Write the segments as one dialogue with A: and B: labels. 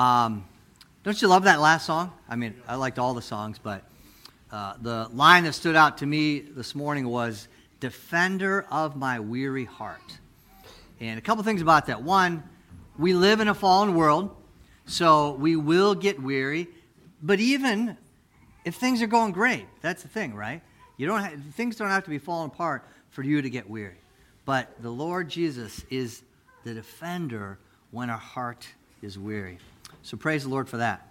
A: Um, don't you love that last song? I mean, I liked all the songs, but uh, the line that stood out to me this morning was Defender of my weary heart. And a couple things about that. One, we live in a fallen world, so we will get weary. But even if things are going great, that's the thing, right? You don't have, things don't have to be falling apart for you to get weary. But the Lord Jesus is the defender when our heart is weary. So praise the Lord for that.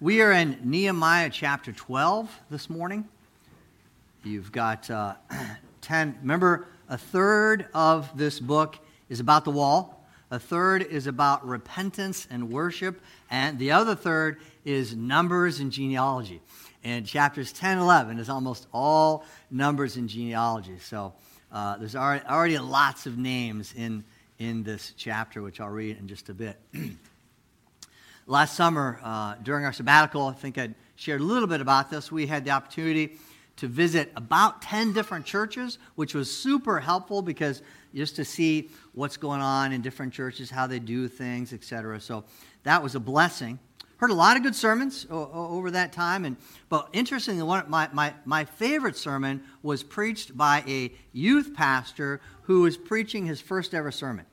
A: We are in Nehemiah chapter 12 this morning. You've got uh, 10. Remember, a third of this book is about the wall, a third is about repentance and worship, and the other third is numbers and genealogy. And chapters 10 11 is almost all numbers and genealogy. So uh, there's already, already lots of names in, in this chapter, which I'll read in just a bit. Last summer, uh, during our sabbatical, I think I shared a little bit about this. We had the opportunity to visit about 10 different churches, which was super helpful because just to see what's going on in different churches, how they do things, etc. So that was a blessing. Heard a lot of good sermons o- over that time, and but interestingly, one my, my my favorite sermon was preached by a youth pastor who was preaching his first ever sermon,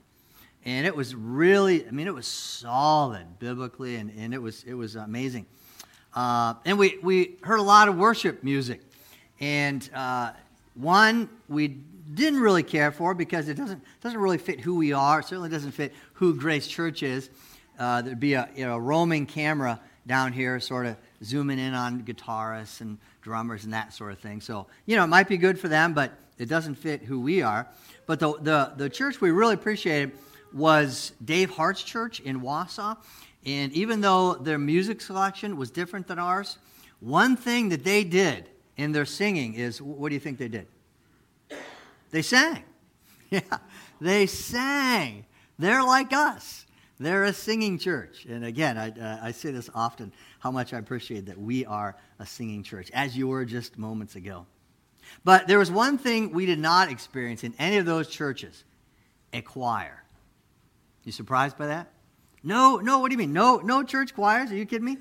A: and it was really, I mean, it was solid biblically, and, and it was it was amazing. Uh, and we we heard a lot of worship music, and uh, one we didn't really care for because it doesn't, doesn't really fit who we are. It certainly doesn't fit who Grace Church is. Uh, there'd be a you know, roaming camera down here, sort of zooming in on guitarists and drummers and that sort of thing. So, you know, it might be good for them, but it doesn't fit who we are. But the, the, the church we really appreciated was Dave Hart's church in Wausau. And even though their music selection was different than ours, one thing that they did in their singing is what do you think they did? They sang. Yeah, they sang. They're like us. They're a singing church. And again, I, uh, I say this often how much I appreciate that we are a singing church, as you were just moments ago. But there was one thing we did not experience in any of those churches a choir. You surprised by that? No, no, what do you mean? No, no church choirs? Are you kidding me?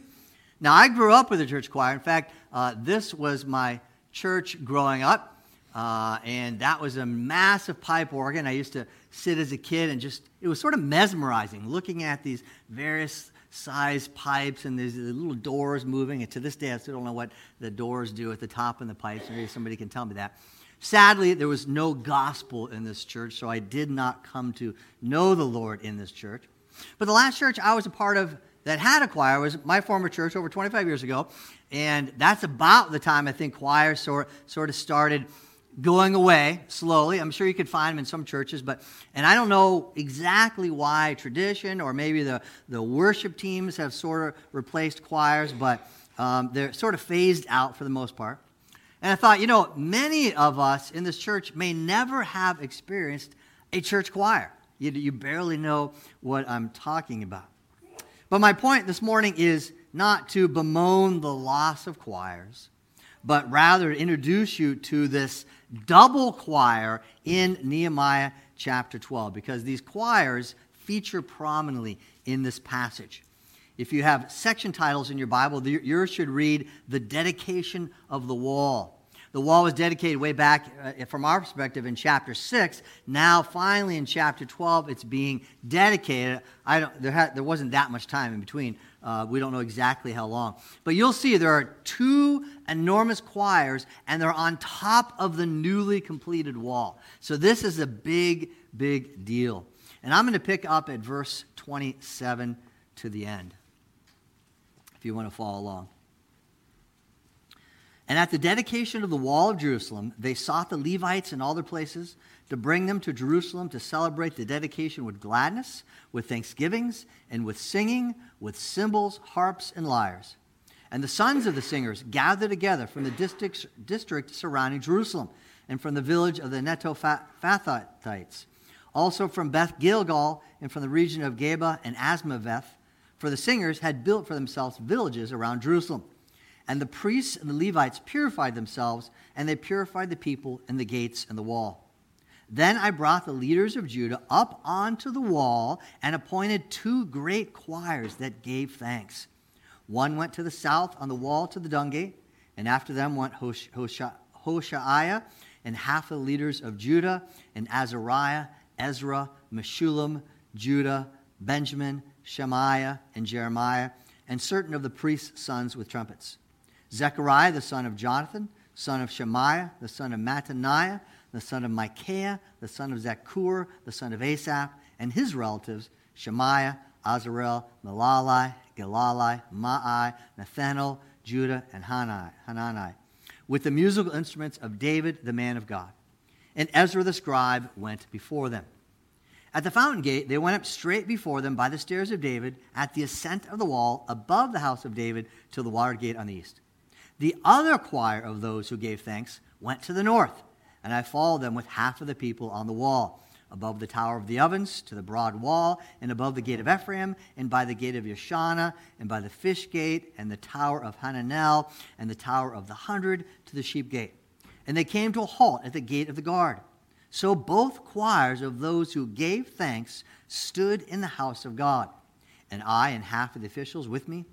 A: Now, I grew up with a church choir. In fact, uh, this was my church growing up. Uh, and that was a massive pipe organ. I used to sit as a kid and just, it was sort of mesmerizing looking at these various size pipes and these little doors moving. And to this day, I still don't know what the doors do at the top and the pipes. Maybe somebody can tell me that. Sadly, there was no gospel in this church, so I did not come to know the Lord in this church. But the last church I was a part of that had a choir was my former church over 25 years ago. And that's about the time I think choir sort, sort of started going away slowly. I'm sure you could find them in some churches, but and I don't know exactly why tradition or maybe the, the worship teams have sort of replaced choirs, but um, they're sort of phased out for the most part. And I thought, you know, many of us in this church may never have experienced a church choir. You, you barely know what I'm talking about. But my point this morning is not to bemoan the loss of choirs, but rather introduce you to this double choir in Nehemiah chapter 12 because these choirs feature prominently in this passage. If you have section titles in your Bible, yours should read The Dedication of the Wall. The wall was dedicated way back, uh, from our perspective, in chapter 6. Now, finally, in chapter 12, it's being dedicated. I don't, there, ha- there wasn't that much time in between. Uh, we don't know exactly how long. But you'll see there are two enormous choirs, and they're on top of the newly completed wall. So this is a big, big deal. And I'm going to pick up at verse 27 to the end, if you want to follow along. And at the dedication of the wall of Jerusalem, they sought the Levites in all their places to bring them to Jerusalem to celebrate the dedication with gladness, with thanksgivings, and with singing, with cymbals, harps, and lyres. And the sons of the singers gathered together from the district, district surrounding Jerusalem and from the village of the Netophathites, also from Beth Gilgal and from the region of Geba and Azmaveth, for the singers had built for themselves villages around Jerusalem. And the priests and the Levites purified themselves, and they purified the people and the gates and the wall. Then I brought the leaders of Judah up onto the wall and appointed two great choirs that gave thanks. One went to the south on the wall to the dung gate, and after them went Hosh- Hoshaiah and half the leaders of Judah, and Azariah, Ezra, Meshullam, Judah, Benjamin, Shemaiah, and Jeremiah, and certain of the priests' sons with trumpets. Zechariah, the son of Jonathan, son of Shemaiah, the son of Mattaniah, the son of Micaiah, the son of Zaccur, the son of Asaph, and his relatives, Shemaiah, Azarel, Milalai, Gilalai, Maai, Nathanael, Judah, and Hanani, with the musical instruments of David, the man of God. And Ezra the scribe went before them. At the fountain gate, they went up straight before them by the stairs of David at the ascent of the wall above the house of David to the water gate on the east. The other choir of those who gave thanks went to the north, and I followed them with half of the people on the wall, above the tower of the ovens, to the broad wall, and above the gate of Ephraim, and by the gate of Yeshana, and by the fish gate, and the tower of Hananel, and the tower of the hundred, to the sheep gate. And they came to a halt at the gate of the guard. So both choirs of those who gave thanks stood in the house of God. And I and half of the officials with me,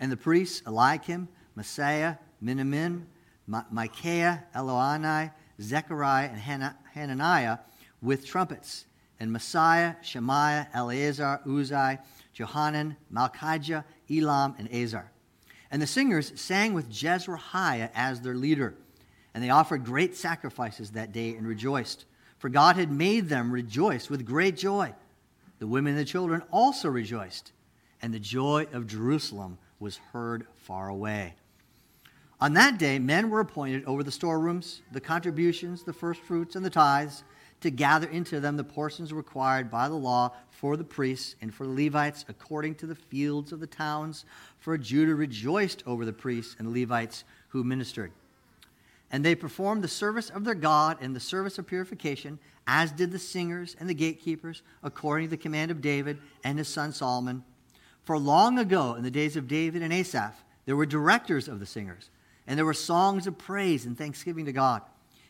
A: and the priests Eliakim, Maaseiah, Miniamin, Micaiah, Elioenai, Zechariah, and Hananiah with trumpets, and Maaseiah, Shemaiah, Eleazar, Uzzi, Johanan, Malchijah, Elam, and Ezer. And the singers sang with Jezrahiah as their leader. And they offered great sacrifices that day and rejoiced, for God had made them rejoice with great joy. The women and the children also rejoiced, and the joy of Jerusalem was heard far away. On that day, men were appointed over the storerooms, the contributions, the firstfruits, and the tithes, to gather into them the portions required by the law for the priests and for the Levites according to the fields of the towns. For Judah rejoiced over the priests and Levites who ministered. And they performed the service of their God and the service of purification, as did the singers and the gatekeepers, according to the command of David and his son Solomon. For long ago, in the days of David and Asaph, there were directors of the singers and there were songs of praise and thanksgiving to God.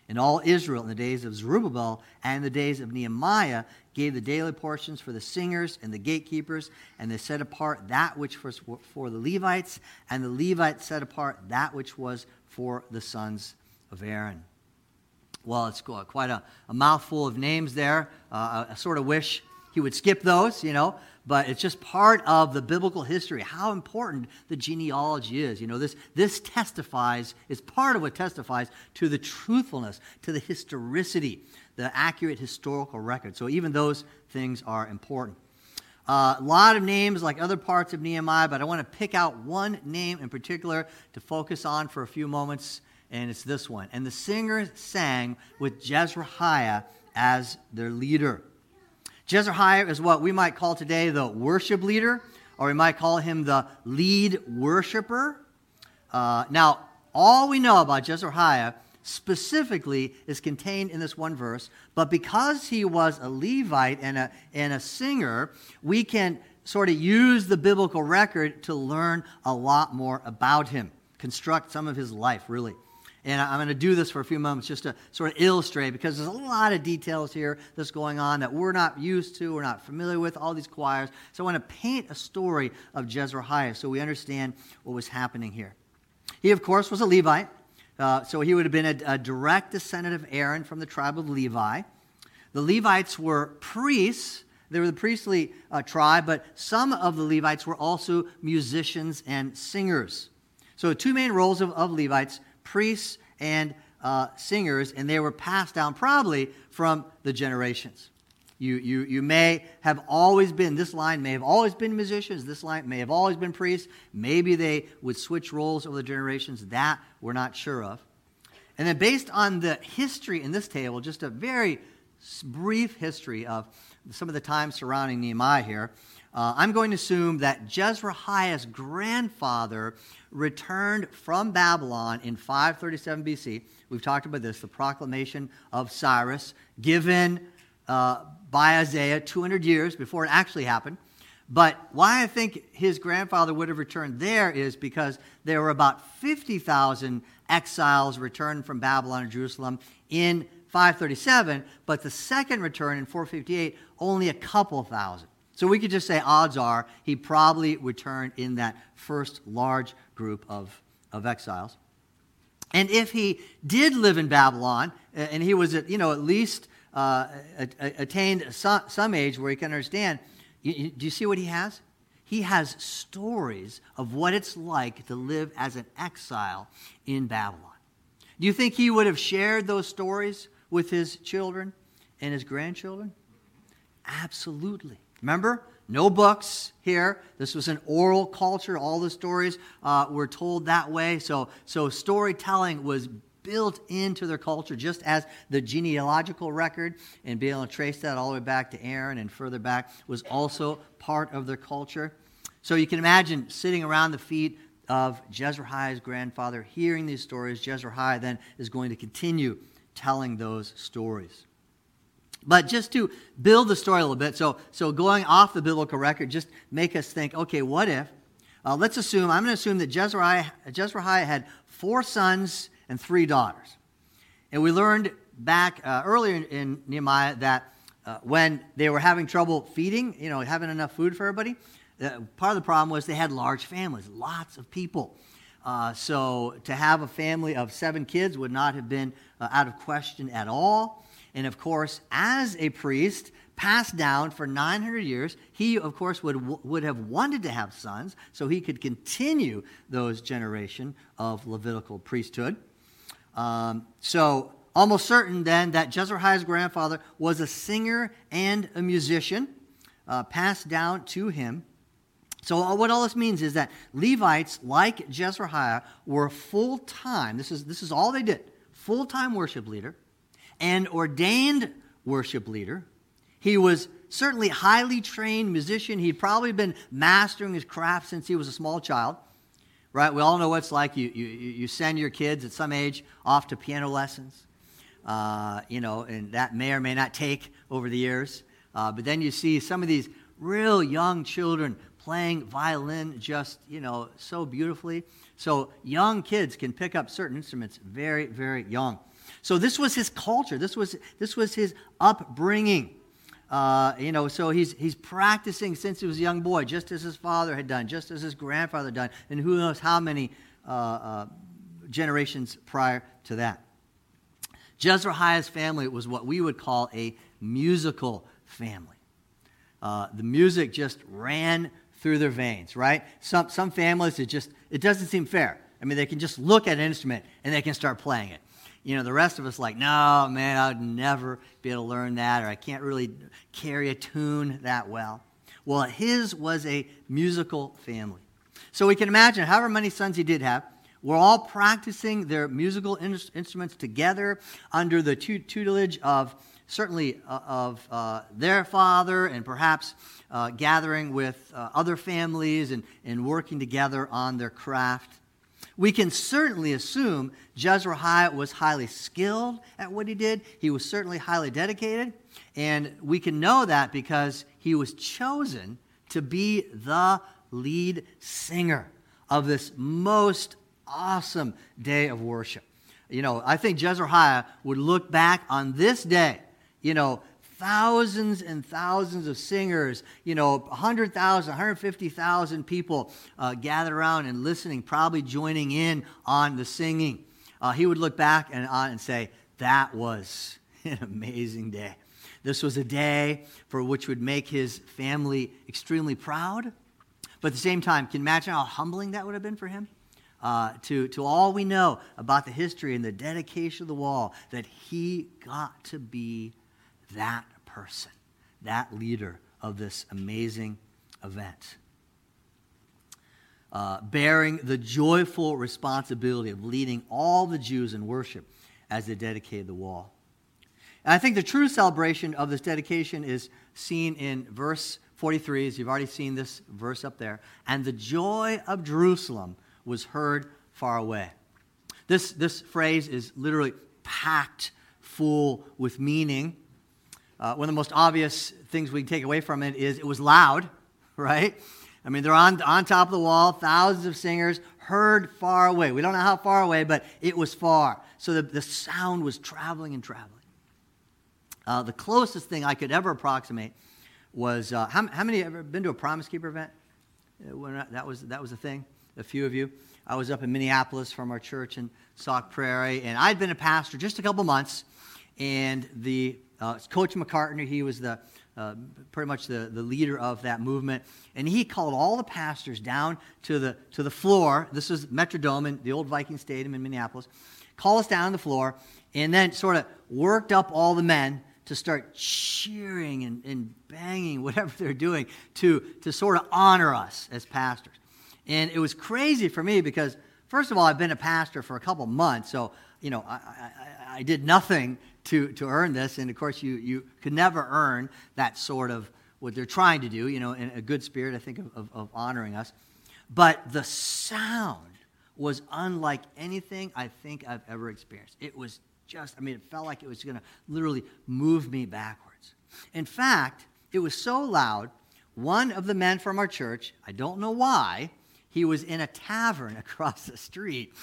A: And all Israel in the days of Zerubbabel and the days of Nehemiah gave the daily portions for the singers and the gatekeepers, and they set apart that which was for the Levites, and the Levites set apart that which was for the sons of Aaron. Well, it's quite a, a mouthful of names there. Uh, I, I sort of wish he would skip those, you know but it's just part of the biblical history, how important the genealogy is. You know, this, this testifies, is part of what testifies to the truthfulness, to the historicity, the accurate historical record. So even those things are important. Uh, a lot of names like other parts of Nehemiah, but I want to pick out one name in particular to focus on for a few moments, and it's this one. And the singers sang with Jezrahiah as their leader. Jezrahiah is what we might call today the worship leader, or we might call him the lead worshiper. Uh, now, all we know about Jezrahiah specifically is contained in this one verse, but because he was a Levite and a, and a singer, we can sort of use the biblical record to learn a lot more about him, construct some of his life, really. And I'm going to do this for a few moments just to sort of illustrate because there's a lot of details here that's going on that we're not used to, we're not familiar with, all these choirs. So I want to paint a story of Jezrahiah so we understand what was happening here. He, of course, was a Levite. Uh, so he would have been a, a, direct descendant of Aaron from the tribe of Levi. The Levites were priests. They were the priestly uh, tribe, but some of the Levites were also musicians and singers. So, two main roles of, of Levites priests and uh, singers, and they were passed down probably from the generations. You, you, you may have always been, this line may have always been musicians, this line may have always been priests. Maybe they would switch roles over the generations. That we're not sure of. And then, based on the history in this table, just a very brief history of some of the times surrounding Nehemiah here, uh, I'm going to assume that Jezrahiah's grandfather returned from Babylon in 537 BC. We've talked about this, the proclamation of Cyrus, given uh, by Isaiah 200 years before it actually happened. But why I think his grandfather would have returned there is because there were about 50,000 exiles returned from Babylon and Jerusalem in 537, but the second return in 458, only a couple thousand. So we could just say odds are he probably returned in that first large group of, of exiles. And if he did live in Babylon, and he was, at, you know, at least uh, attained some, age where he can understand, do you see what he has? He has stories of what it's like to live as an exile in Babylon. Do you think he would have shared those stories with his children and his grandchildren? Absolutely. Remember? No books here. This was an oral culture. All the stories uh, were told that way. So, so storytelling was built into their culture, just as the genealogical record and being able to trace that all the way back to Aaron and further back was also part of their culture. So you can imagine sitting around the feet of Jezrahiah's grandfather, hearing these stories. Jezrahiah then is going to continue telling those stories. But just to build the story a little bit, so, so going off the biblical record, just make us think okay, what if? Uh, let's assume, I'm going to assume that Jezrahiah, Jezrahiah had four sons and three daughters. And we learned back uh, earlier in, in, Nehemiah that uh, when they were having trouble feeding, you know, having enough food for everybody, uh, part of the problem was they had large families, lots of people. Uh, so to have a family of seven kids would not have been uh, out of question at all. And of course, as a priest, passed down for 900 years, he, of course, would, would have wanted to have sons so he could continue those generation of Levitical priesthood. Um, so, almost certain then that Jezrahiah's grandfather was a singer and a musician, uh, passed down to him. So, uh, what all this means is that Levites, like Jezrahiah, were full time, this is, this is all they did, full time worship leader, and ordained worship leader. He was certainly highly trained musician. He'd probably been mastering his craft since he was a small child. Right? We all know what it's like. You, you, you send your kids at some age off to piano lessons, uh, you know, and that may or may not take over the years. Uh, but then you see some of these real young children playing violin just, you know, so beautifully. So young kids can pick up certain instruments very, very young. So this was his culture. This was, this was his upbringing. Uh, you know, so he's, he's practicing since he was a young boy, just as his father had done, just as his grandfather done, and who knows how many uh, uh, generations prior to that. Jezrahiah's family was what we would call a musical family. Uh, the music just ran through their veins, right? Some, some families, it just, it doesn't seem fair. I mean, they can just look at an instrument and they can start playing it. You know, the rest of us like, no, man, I would never be able to learn that, or I can't really carry a tune that well. Well, his was a musical family. So we can imagine however many sons he did have, were all practicing their musical in- instruments together under the tutelage of certainly uh, of uh, their father and perhaps uh, gathering with uh, other families and, and working together on their craft. We can certainly assume Jezrahiah was highly skilled at what he did. He was certainly highly dedicated. And we can know that because he was chosen to be the lead singer of this most awesome day of worship. You know, I think Jezrahiah would look back on this day you know, thousands and thousands of singers, you know, 100,000, 150,000 people uh, gathered around and listening, probably joining in on the singing. Uh, he would look back and on and say, that was an amazing day. This was a day for which would make his family extremely proud. But at the same time, can you imagine how humbling that would have been for him? Uh, to, to all we know about the history and the dedication of the wall, that he got to be that person, that leader of this amazing event. Uh, bearing the joyful responsibility of leading all the Jews in worship as they dedicated the wall. And I think the true celebration of this dedication is seen in verse 43, as you've already seen this verse up there. And the joy of Jerusalem was heard far away. This, this phrase is literally packed full with meaning. Uh, one of the most obvious things we can take away from it is it was loud, right? I mean, they're on, on top of the wall, thousands of singers, heard far away. We don't know how far away, but it was far. So the, the sound was traveling and traveling. Uh, the closest thing I could ever approximate was uh, how, how, many ever been to a Promise Keeper event? Uh, that was, that was a thing, a few of you. I was up in Minneapolis from our church in Sauk Prairie, and I'd been a pastor just a couple months, and the uh, Coach McCartney, he was the uh, pretty much the, the leader of that movement. And he called all the pastors down to the, to the floor. This was Metrodome in the old Viking Stadium in Minneapolis. Call us down on the floor, and then sort of worked up all the men to start cheering and, and banging, whatever they're doing, to, to sort of honor us as pastors. And it was crazy for me because, first of all, I've been a pastor for a couple months, so, you know, I, I, I did nothing to, to earn this. And of course, you, you could never earn that sort of what they're trying to do, you know, in a good spirit, I think, of, of, of honoring us. But the sound was unlike anything I think I've ever experienced. It was just, I mean, it felt like it was going to literally move me backwards. In fact, it was so loud, one of the men from our church, I don't know why, he was in a tavern across the street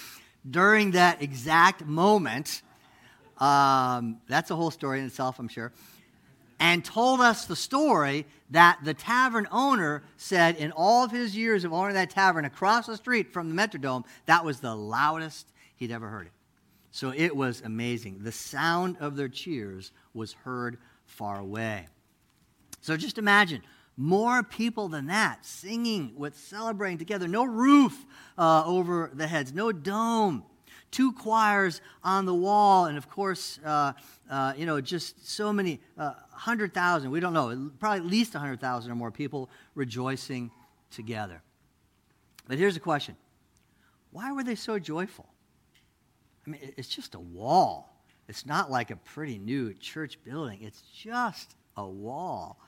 A: during that exact moment um, that's a whole story in itself, I'm sure. And told us the story that the tavern owner said in all of his years of owning that tavern across the street from the Metrodome, that was the loudest he'd ever heard it. So it was amazing. The sound of their cheers was heard far away. So just imagine more people than that singing with celebrating together. No roof uh, over the heads, no dome two choirs on the wall, and of course, uh, uh, you know, just so many, uh, 100,000, we don't know, probably at least 100,000 or more people rejoicing together. But here's the question why were they so joyful? I mean, it's just a wall. It's not like a pretty new church building, it's just a wall.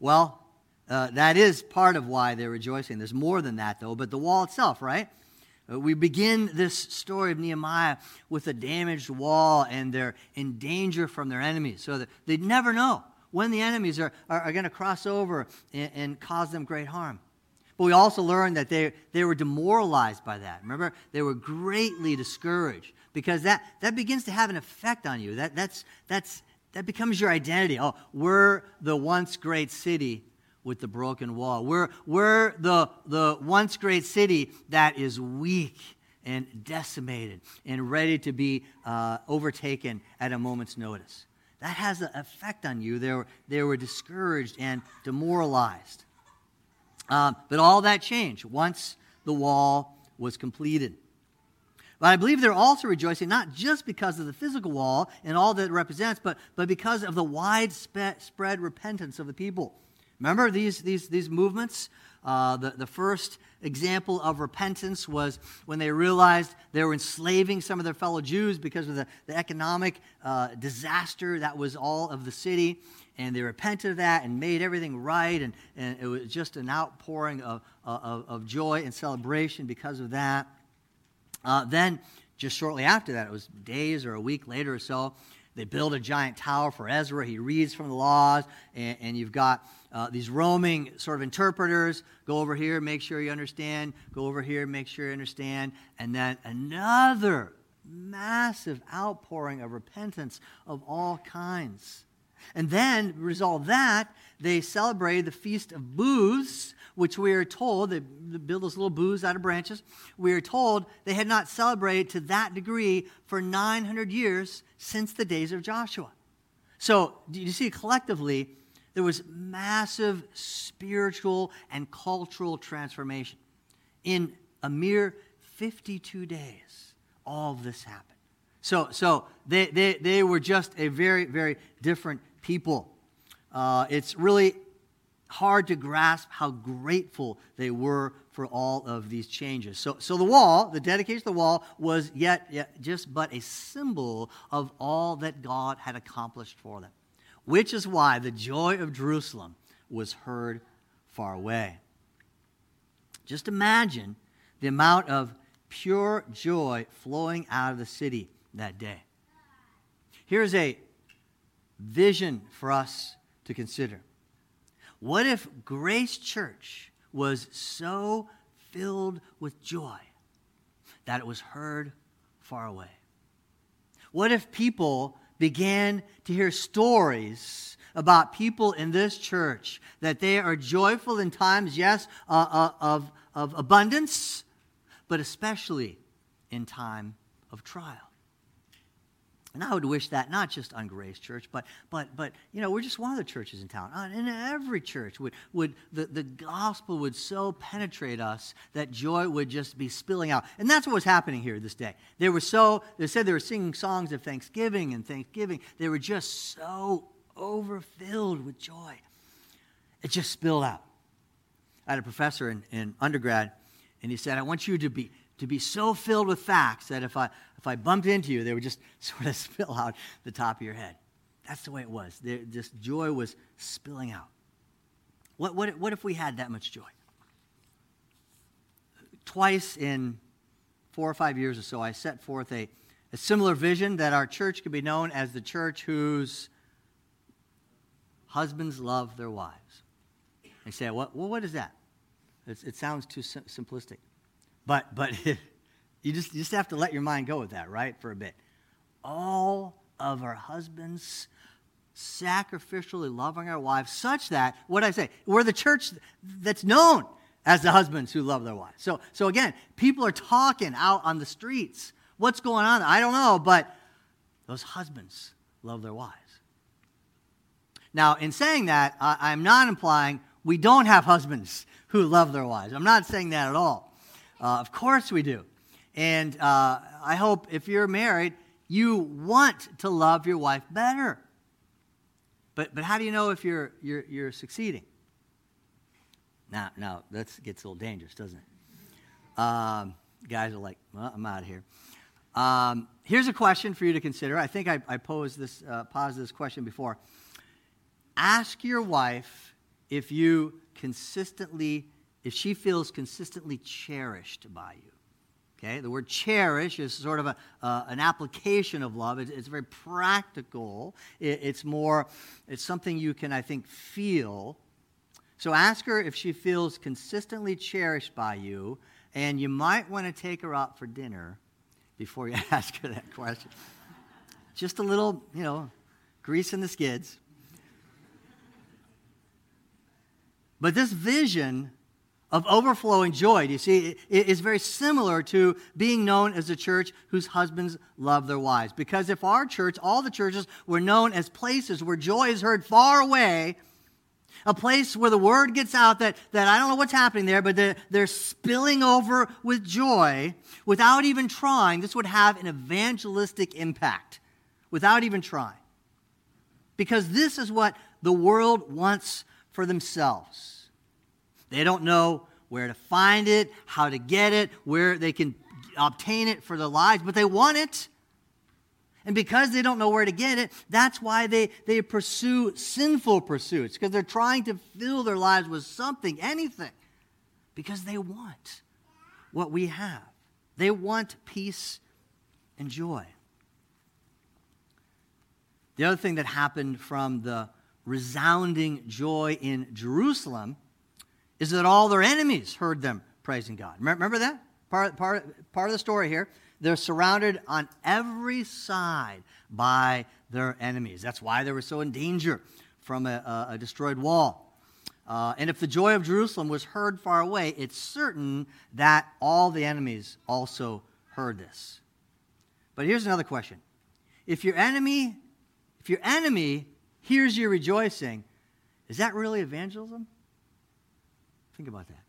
A: Well, uh, that is part of why they're rejoicing. There's more than that, though, but the wall itself, right? Uh, we begin this story of Nehemiah with a damaged wall, and they're in danger from their enemies. So that they never know when the enemies are, are, are going to cross over and, and, cause them great harm. But we also learn that they, they were demoralized by that. Remember, they were greatly discouraged because that, that begins to have an effect on you. That, that's, that's, that becomes your identity. Oh, we're the once great city with the broken wall. We're, we're the, the once great city that is weak and decimated and ready to be uh, overtaken at a moment's notice. That has an effect on you. They were, they were discouraged and demoralized. Um, but all that changed once the wall was completed. But I believe they're also rejoicing not just because of the physical wall and all that it represents, but, but because of the widespread repentance of the people. Remember these, these, these movements? Uh, the, the first example of repentance was when they realized they were enslaving some of their fellow Jews because of the, the economic uh, disaster that was all of the city. And they repented of that and made everything right. And, and it was just an outpouring of, of, of joy and celebration because of that. Uh, then, just shortly after that, it was days or a week later or so, they build a giant tower for Ezra. He reads from the laws, and, and you've got uh, these roaming sort of interpreters go over here, make sure you understand, go over here, make sure you understand, and then another massive outpouring of repentance of all kinds. And then, resolve that, they celebrated the Feast of Booths, which we are told, they build those little booths out of branches. We are told they had not celebrated to that degree for 900 years since the days of Joshua. So, you see collectively, there was massive spiritual and cultural transformation. In a mere 52 days, all of this happened. So, so they, they, they were just a very, very different people. Uh, it's really hard to grasp how grateful they were for all of these changes. So, so the wall, the dedication of the wall, was yet, yet just but a symbol of all that God had accomplished for them which is why the joy of Jerusalem was heard far away. Just imagine the amount of pure joy flowing out of the city that day. Here's a vision for us to consider. What if Grace Church was so filled with joy that it was heard far away? What if people began to hear stories about people in this church that they are joyful in times, yes, uh, uh, of, of abundance, but especially in time of trial. And I would wish that not just on Grace Church, but, but, but you know, we're just one of the churches in town. Uh, in every church, would, would the, the gospel would so penetrate us that joy would just be spilling out. And that's what was happening here this day. They were so, they said they were singing songs of thanksgiving and thanksgiving. They were just so overfilled with joy. It just spilled out. I had a professor in, in undergrad, and he said, I want you to be, to be so filled with facts that if I, if I bumped into you, they would just sort of spill out the top of your head. That's the way it was. There, just joy was spilling out. What, what, what if we had that much joy? Twice in four or five years or so, I set forth a, a similar vision that our church could be known as the church whose husbands love their wives. They say, well what is that? It's, it sounds too sim- simplistic. But, but You just, you just have to let your mind go with that, right, for a bit. All of our husbands sacrificially loving our wives, such that, what I say, we're the church that's known as the husbands who love their wives. So, so again, people are talking out on the streets. What's going on? I don't know, but those husbands love their wives. Now, in saying that, I, I'm not implying we don't have husbands who love their wives. I'm not saying that at all. Uh, of course we do. And uh, I hope if you're married, you want to love your wife better. But, but how do you know if you're, you're, you're succeeding? Now, now that gets a little dangerous, doesn't it? Um, guys are like, well, I'm out of here. Um, here's a question for you to consider. I think I, I posed this, uh, posed this question before. Ask your wife if you consistently, if she feels consistently cherished by you. Okay, the word cherish is sort of a, uh, an application of love. It, it's very practical. It, it's more, it's something you can, I think, feel. So ask her if she feels consistently cherished by you, and you might want to take her out for dinner before you ask her that question. Just a little, you know, grease in the skids. But this vision of overflowing joy. Do you see? It is very similar to being known as a church whose husbands love their wives. Because if our church, all the churches, were known as places where joy is heard far away, a place where the word gets out that, that I don't know what's happening there, but they're, they're spilling over with joy without even trying, this would have an evangelistic impact without even trying. Because this is what the world wants for themselves. They don't know where to find it, how to get it, where they can obtain it for their lives, but they want it. And because they don't know where to get it, that's why they, they pursue sinful pursuits, because they're trying to fill their lives with something, anything, because they want what we have. They want peace and joy. The other thing that happened from the resounding joy in Jerusalem is that all their enemies heard them praising God. Remember that? Part, part, part of the story here. They're surrounded on every side by their enemies. That's why they were so in danger from a, a destroyed wall. Uh, and if the joy of Jerusalem was heard far away, it's certain that all the enemies also heard this. But here's another question. If your enemy, if your enemy hears you rejoicing, is that really evangelism? Think about that.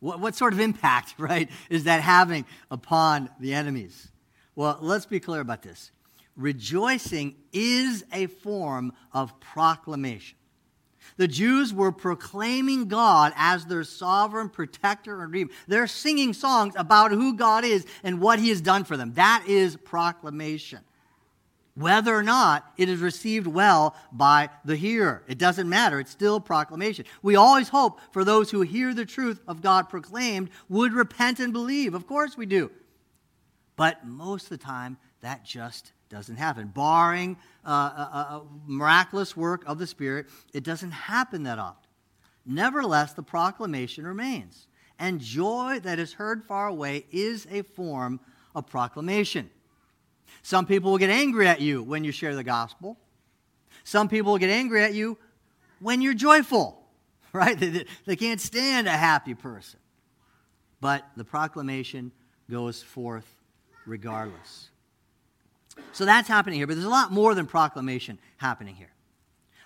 A: What, what sort of impact, right, is that having upon the enemies? Well, let's be clear about this. Rejoicing is a form of proclamation. The Jews were proclaiming God as their sovereign protector and redeemer. They're singing songs about who God is and what he has done for them. That is proclamation whether or not it is received well by the hearer. It doesn't matter, it's still proclamation. We always hope for those who hear the truth of God proclaimed would repent and believe. Of course we do. But most of the time, that just doesn't happen. Barring uh, a, a miraculous work of the Spirit, it doesn't happen that often. Nevertheless, the proclamation remains. And joy that is heard far away is a form of proclamation. Some people will get angry at you when you share the gospel. Some people will get angry at you when you're joyful, right? They, they can't stand a happy person. But the proclamation goes forth regardless. So that's happening here, but there's a lot more than proclamation happening here.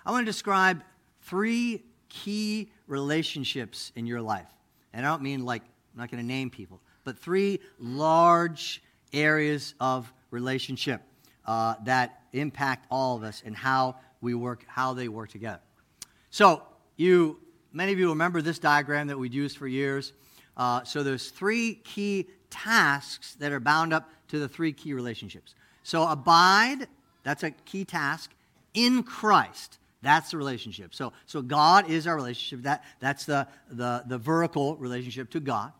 A: I want to describe three key relationships in your life. And I don't mean like, I'm not going to name people, but three large areas of relationship uh, that impact all of us and how we work, how they work together. So, you, many of you remember this diagram that we've used for years. Uh, so, there's three key tasks that are bound up to the three key relationships. So, abide, that's a key task, in Christ. That's the relationship. So, so God is our relationship. That, that's the, the, the vertical relationship to God.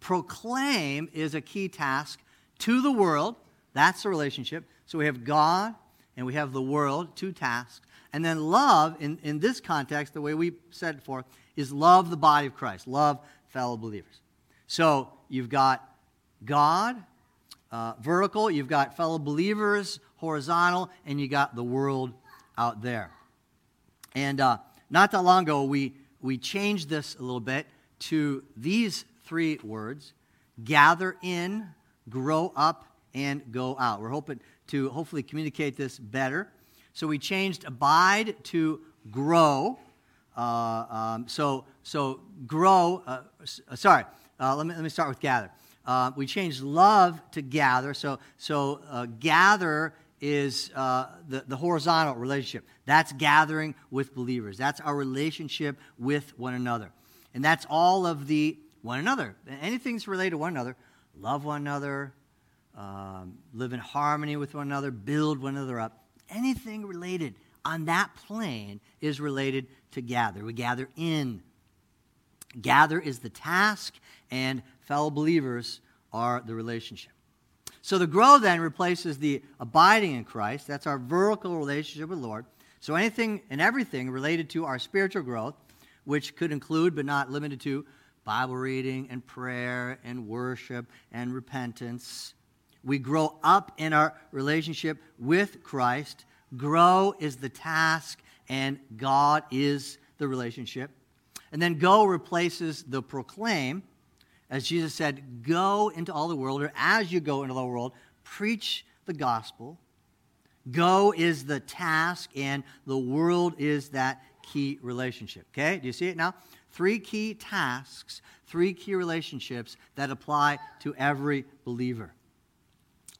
A: Proclaim is a key task to the world. That's the relationship. So we have God and we have the world, two tasks. And then love, in, in this context, the way we said it before, is love the body of Christ, love fellow believers. So you've got God, uh, vertical, you've got fellow believers, horizontal, and you got the world out there. And uh, not that long ago, we, we changed this a little bit to these three words gather in, grow up, and go out. We're hoping to hopefully communicate this better. So we changed abide to grow. Uh, um, so, so grow, uh, sorry, uh, let, me, let me start with gather. Uh, we changed love to gather. So, so uh, gather is uh, the, the horizontal relationship. That's gathering with believers. That's our relationship with one another. And that's all of the one another. Anything's related to one another. Love one another, um, live in harmony with one another, build one another up. Anything related on that plane is related to gather. We gather in. Gather is the task, and fellow believers are the relationship. So the grow then replaces the abiding in Christ. That's our vertical relationship with the Lord. So anything and everything related to our spiritual growth, which could include but not limited to Bible reading and prayer and worship and repentance. We grow up in our relationship with Christ. Grow is the task, and God is the relationship. And then go replaces the proclaim, as Jesus said, go into all the world, or as you go into the world, preach the gospel. Go is the task, and the world is that key relationship. Okay? Do you see it now? Three key tasks, three key relationships that apply to every believer.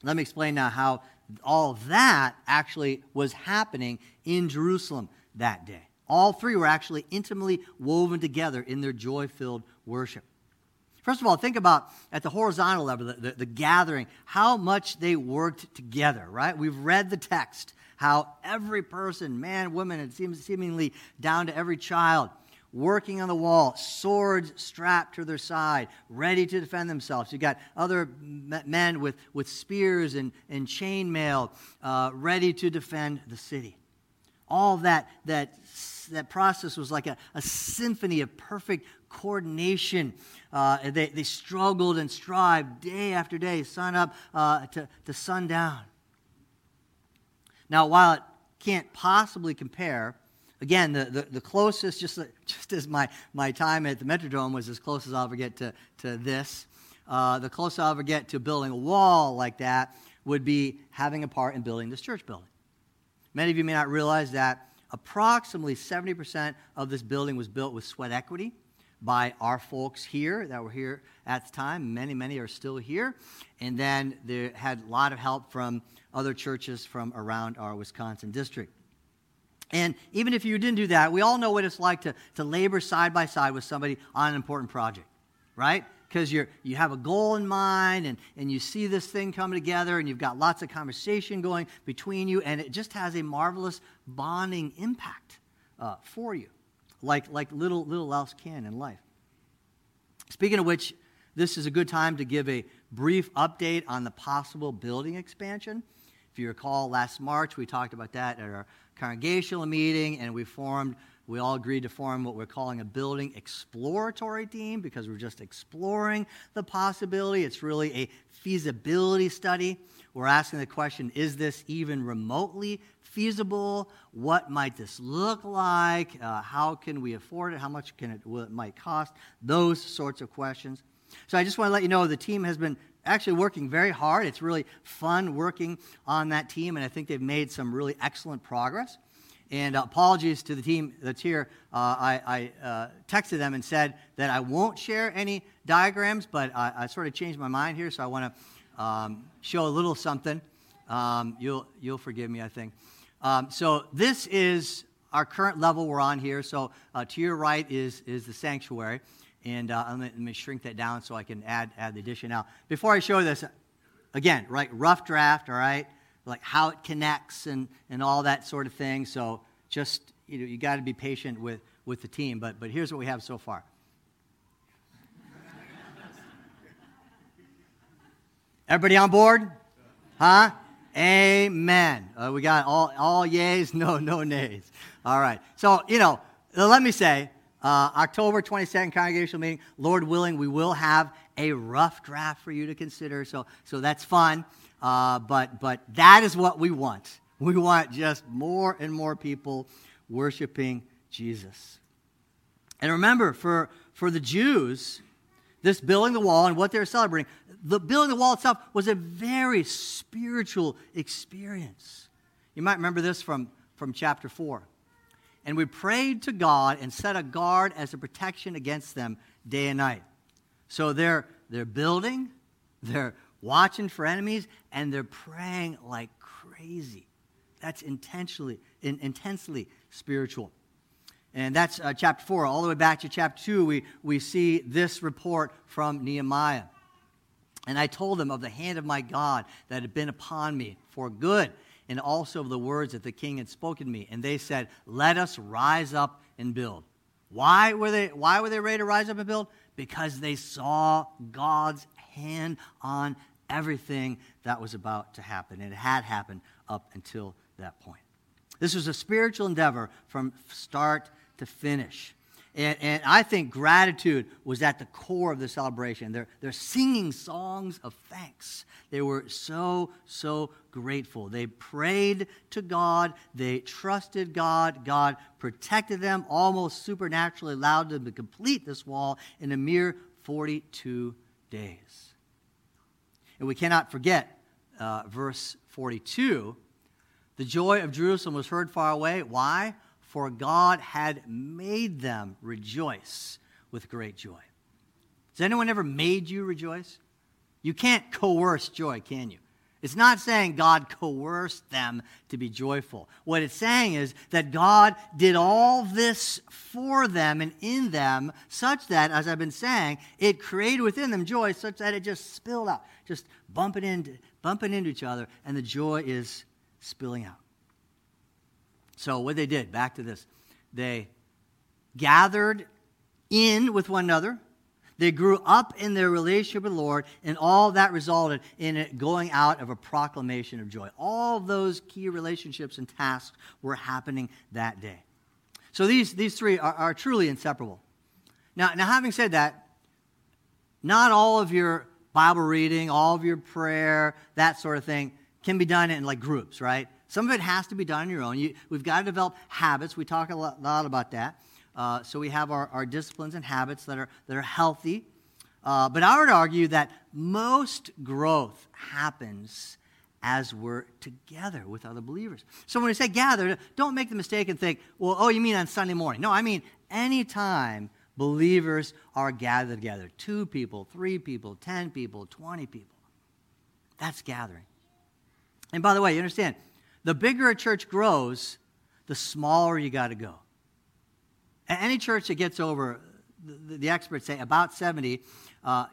A: Let me explain now how all that actually was happening in Jerusalem that day. All three were actually intimately woven together in their joy filled worship. First of all, think about at the horizontal level, the, the, the, gathering, how much they worked together, right? We've read the text, how every person, man, woman, and seems seemingly down to every child, working on the wall, swords strapped to their side, ready to defend themselves. You've got other men with, with spears and, and chainmail, uh, ready to defend the city. All that, that, that process was like a, a symphony of perfect coordination. Uh, they, they struggled and strived day after day, sun up uh, to, to sundown. Now, while it can't possibly compare, again, the, the, the, closest, just, just as my, my time at the Metrodome was as close as I'll ever get to, to this, uh, the closest I'll ever get to building a wall like that would be having a part in building this church building. Many of you may not realize that approximately 70% of this building was built with sweat equity by our folks here that were here at the time. Many, many are still here. And then they had a lot of help from other churches from around our Wisconsin district. And even if you didn't do that, we all know what it's like to, to labor side by side with somebody on an important project, right? Because you you have a goal in mind and, and you see this thing coming together and you've got lots of conversation going between you, and it just has a marvelous bonding impact uh, for you like, like little, little else can in life. Speaking of which, this is a good time to give a brief update on the possible building expansion. If you recall, last March we talked about that at our congregational meeting, and we formed We all agreed to form what we're calling a building exploratory team because we're just exploring the possibility. It's really a feasibility study. We're asking the question is this even remotely feasible? What might this look like? Uh, how can we afford it? How much can it, will it might cost? Those sorts of questions. So I just want to let you know the team has been actually working very hard. It's really fun working on that team, and I think they've made some really excellent progress. And uh, apologies to the team that's here. Uh, I, I uh, texted them and said that I won't share any diagrams, but I, I sort of changed my mind here, so I want to um, show a little something. Um, you'll, you'll forgive me, I think. Um, so this is our current level we're on here. So uh, to your right is, is the sanctuary. And uh, let, me, shrink that down so I can add, add the addition now. Before I show this, again, right, rough draft, all right? Like how it connects and, and all that sort of thing. So just, you know, you got to be patient with, with the team. But, but here's what we have so far. Everybody on board? Huh? Amen. Uh, we got all, all yays, no, no nays. All right. So, you know, let me say, uh, October 22nd congregational meeting. Lord willing, we will have a rough draft for you to consider. So, so that's fun. Uh, but, but that is what we want. We want just more and more people worshiping Jesus. And remember, for, for the Jews, this building the wall and what they're celebrating, the building the wall itself was a very spiritual experience. You might remember this from, from chapter 4 and we prayed to God and set a guard as a protection against them day and night. So they're, they're building, they're watching for enemies, and they're praying like crazy. That's intentionally, in, intensely spiritual. And that's uh, chapter 4. All the way back to chapter 2, we, we see this report from Nehemiah. And I told them of the hand of my God that had been upon me for good and also of the words that the king had spoken to me. And they said, Let us rise up and build. Why were they, why were they ready to rise up and build? Because they saw God's hand on everything that was about to happen. And it had happened up until that point. This was a spiritual endeavor from start to finish. And, and, I think gratitude was at the core of the celebration. They're, they're singing songs of thanks. They were so, so grateful. They prayed to God. They trusted God. God protected them, almost supernaturally allowed them to complete this wall in a mere 42 days. And we cannot forget uh, verse 42 the joy of Jerusalem was heard far away. Why? For God had made them rejoice with great joy. Has anyone ever made you rejoice? You can't coerce joy, can you? It's not saying God coerced them to be joyful. What it's saying is that God did all this for them and in them, such that, as I've been saying, it created within them joy, such that it just spilled out, just bumping into, bumping into each other, and the joy is spilling out. So, what they did, back to this, they gathered in with one another. They grew up in their relationship with the Lord, and all that resulted in it going out of a proclamation of joy. All those key relationships and tasks were happening that day. So these, these three are, are truly inseparable. Now, now, having said that, not all of your Bible reading, all of your prayer, that sort of thing, can be done in like groups, right? Some of it has to be done on your own. You, we've got to develop habits. We talk a lot, lot about that. Uh, so we have our, our disciplines and habits that are, that are healthy. Uh, but I would argue that most growth happens as we're together with other believers. So when we say gather, don't make the mistake and think, well, oh, you mean on Sunday morning. No, I mean anytime believers are gathered together two people, three people, 10 people, 20 people. That's gathering. And by the way, you understand, the bigger a church grows, the smaller you got to go. Any church that gets over, the, the experts say about 70, uh,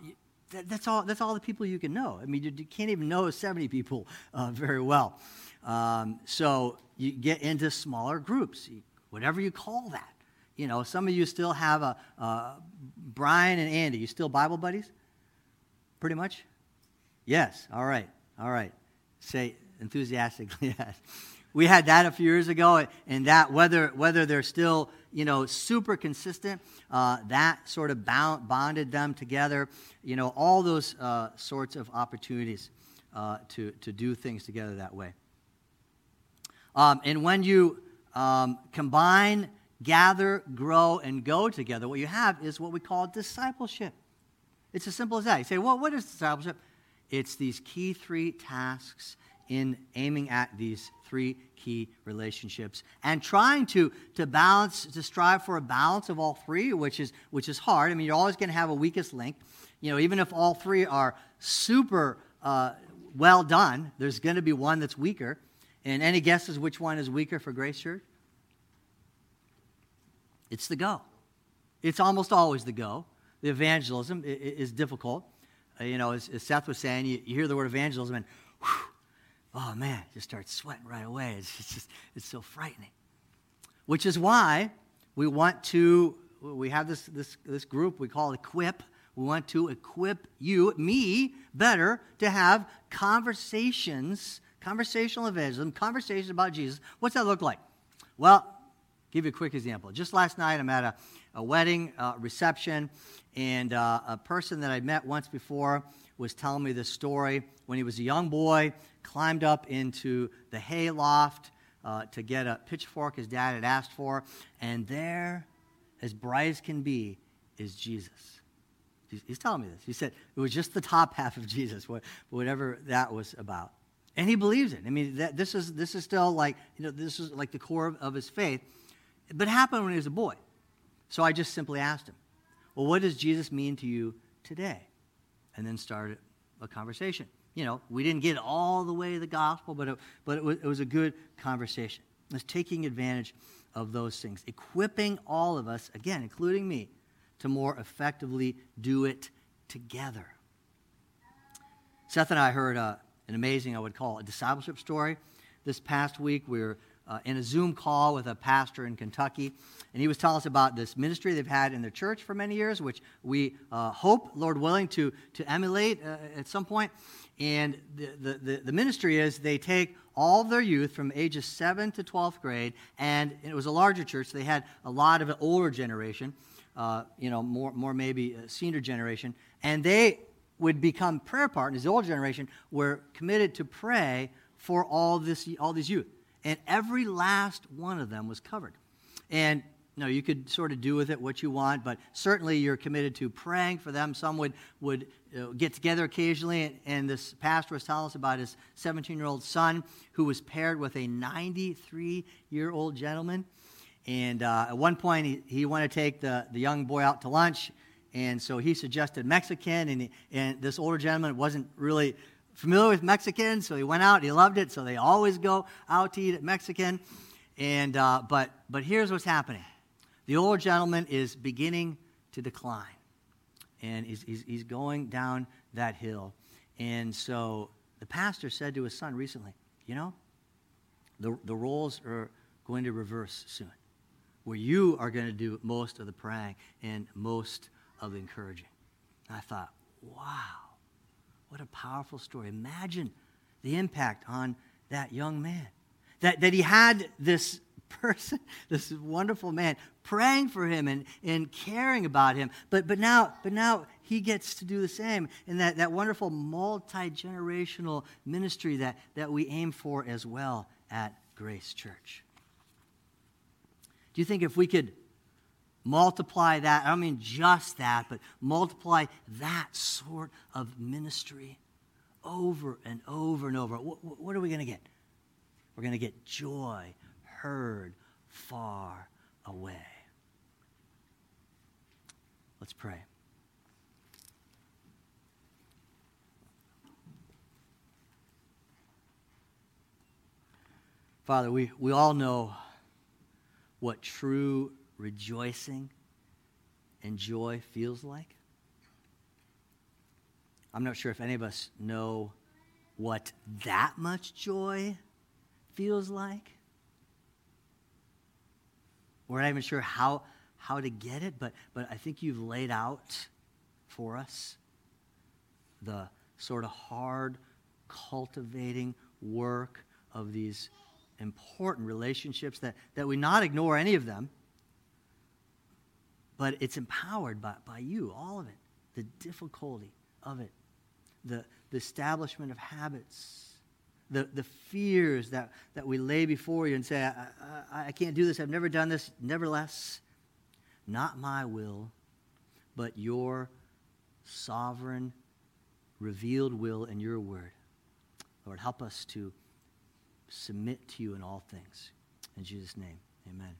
A: that, that's, all, that's all the people you can know. I mean, you, you can't even know 70 people uh, very well. Um, so you get into smaller groups, whatever you call that. You know, some of you still have a uh, Brian and Andy. You still Bible buddies? Pretty much? Yes. All right. All right. Say enthusiastically yes. we had that a few years ago, and that whether whether they're still you know super consistent, uh, that sort of bound, bonded them together. You know, all those uh, sorts of opportunities uh, to to do things together that way. Um, and when you um, combine, gather, grow, and go together, what you have is what we call discipleship. It's as simple as that. You say, well, what is discipleship? It's these key three tasks in aiming at these three key relationships and trying to, to balance, to strive for a balance of all three, which is, which is hard. I mean, you're always going to have a weakest link. You know, even if all three are super uh, well done, there's going to be one that's weaker. And any guesses which one is weaker for Grace Church? It's the go. It's almost always the go. The evangelism is difficult. Uh, you know, as, Seth was saying, you, hear the word evangelism and, whew, oh man, just starts sweating right away. It's just, it's so frightening. Which is why we want to, we have this, this, this group we call Equip. We want to equip you, me, better to have conversations, conversational evangelism, conversations about Jesus. What's that look like? Well, give you a quick example. Just last night, I'm at a, a wedding uh, reception, and uh, a person that I'd met once before was telling me this story. When he was a young boy, climbed up into the hay loft uh, to get a pitchfork his dad had asked for, and there, as bright as can be, is Jesus. He's, he's telling me this. He said it was just the top half of Jesus, whatever that was about. And he believes it. I mean, that, this, is, this is still like, you know, this is like the core of, of his faith. But it happened when he was a boy. So I just simply asked him, Well, what does Jesus mean to you today? And then started a conversation. You know, we didn't get all the way to the gospel, but it, but it was, it was a good conversation. It's taking advantage of those things, equipping all of us, again, including me, to more effectively do it together. Seth and I heard uh, an amazing, I would call it, a discipleship story. This past week, we were uh, in a Zoom call with a pastor in Kentucky. And he was telling us about this ministry they've had in their church for many years, which we uh, hope, Lord willing, to, to emulate uh, at some point. And the, the, the, ministry is they take all of their youth from ages 7 to 12th grade, and it was a larger church. So they had a lot of an older generation, uh, you know, more, more maybe senior generation, and they would become prayer partners. The older generation were committed to pray for all, this, all these youth and every last one of them was covered. And you know, you could sort of do with it what you want, but certainly you're committed to praying for them. Some would, would uh, get together occasionally, and, and, this pastor was telling us about his 17 year old son who was paired with a 93 year old gentleman. And uh, at one point, he, he wanted to take the, the young boy out to lunch, and so he suggested Mexican, and, he, and this older gentleman wasn't really familiar with Mexican, so he went out. He loved it, so they always go out to eat at Mexican. And uh, but but here's what's happening: the older gentleman is beginning to decline, and he's, he's, he's going down that hill. And so the pastor said to his son recently, "You know, the the roles are going to reverse soon, where you are going to do most of the praying and most of the encouraging." And I thought, wow what a powerful story. Imagine the impact on that young man. That, that he had this person, this wonderful man, praying for him and, and caring about him. But, but, now, but now he gets to do the same in that, that wonderful multi generational ministry that, that we aim for as well at Grace Church. Do you think if we could Multiply that. I don't mean just that, but multiply that sort of ministry over and over and over. What, what are we going to get? We're going to get joy heard far away. Let's pray. Father, we, we all know what true rejoicing and joy feels like? I'm not sure if any of us know what that much joy feels like. We're not even sure how, how to get it, but, but I think you've laid out for us the sort of hard, cultivating work of these important relationships, that, that we not ignore any of them, but it's empowered by, by you, all of it, the difficulty of it, the, the establishment of habits, the, the fears that, that we lay before you and say, I, I, I can't do this, I've never done this, nevertheless, not my will, but your sovereign, revealed will and your word. Lord, help us to submit to you in all things. In Jesus' name, amen.